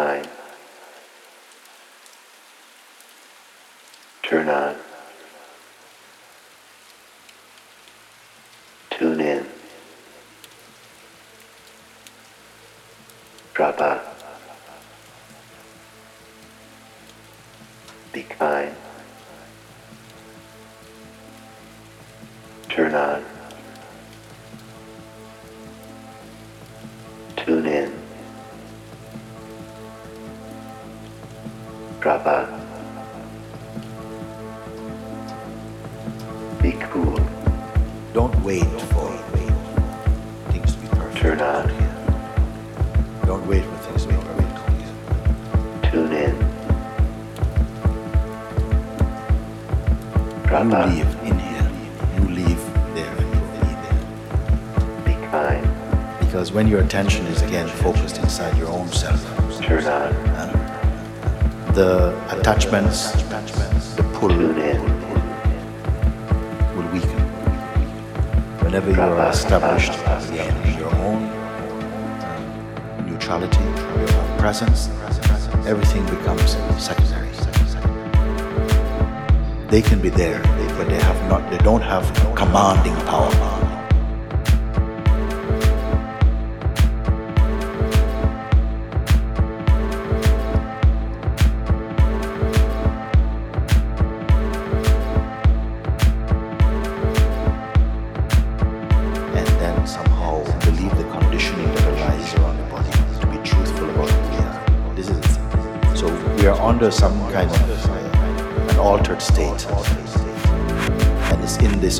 kind. Turn on. When your attention is again focused inside your own self, the attachments, the pull in. will weaken. Whenever you are established again in your own um, neutrality, your own presence, everything becomes secondary. They can be there, but they have not. They don't have commanding power.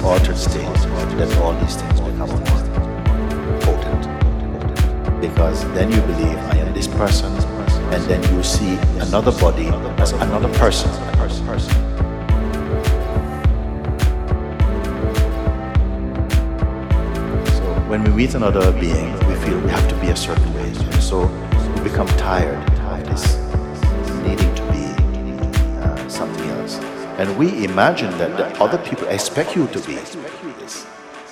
Altered state that all these things become potent. Because then you believe I am this person, and then you see another body as another person. So when we meet another being, we feel we have to be a certain way. So we become tired of this needing to be. And we imagine that the other people expect you to be.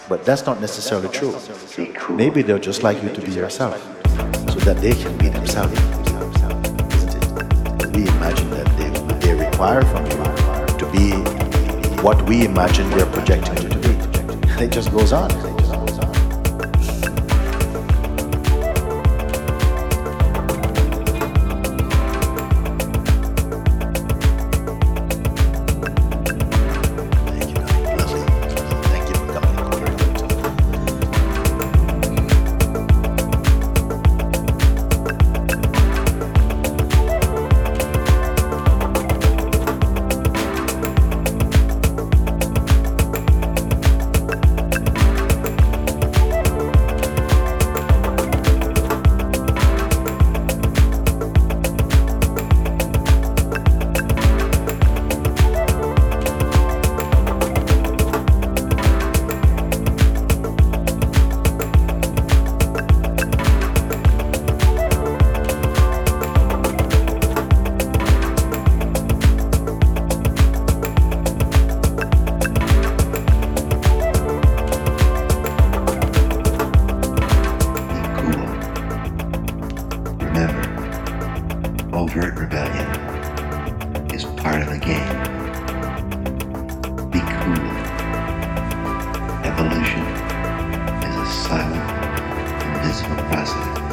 But that's not necessarily true. Maybe they'll just like you to be yourself so that they can be themselves. We imagine that they, they require from you to be what we imagine they're projecting you to be. It just goes on. Is part of the game. Be cool. Evolution is a silent, invisible process.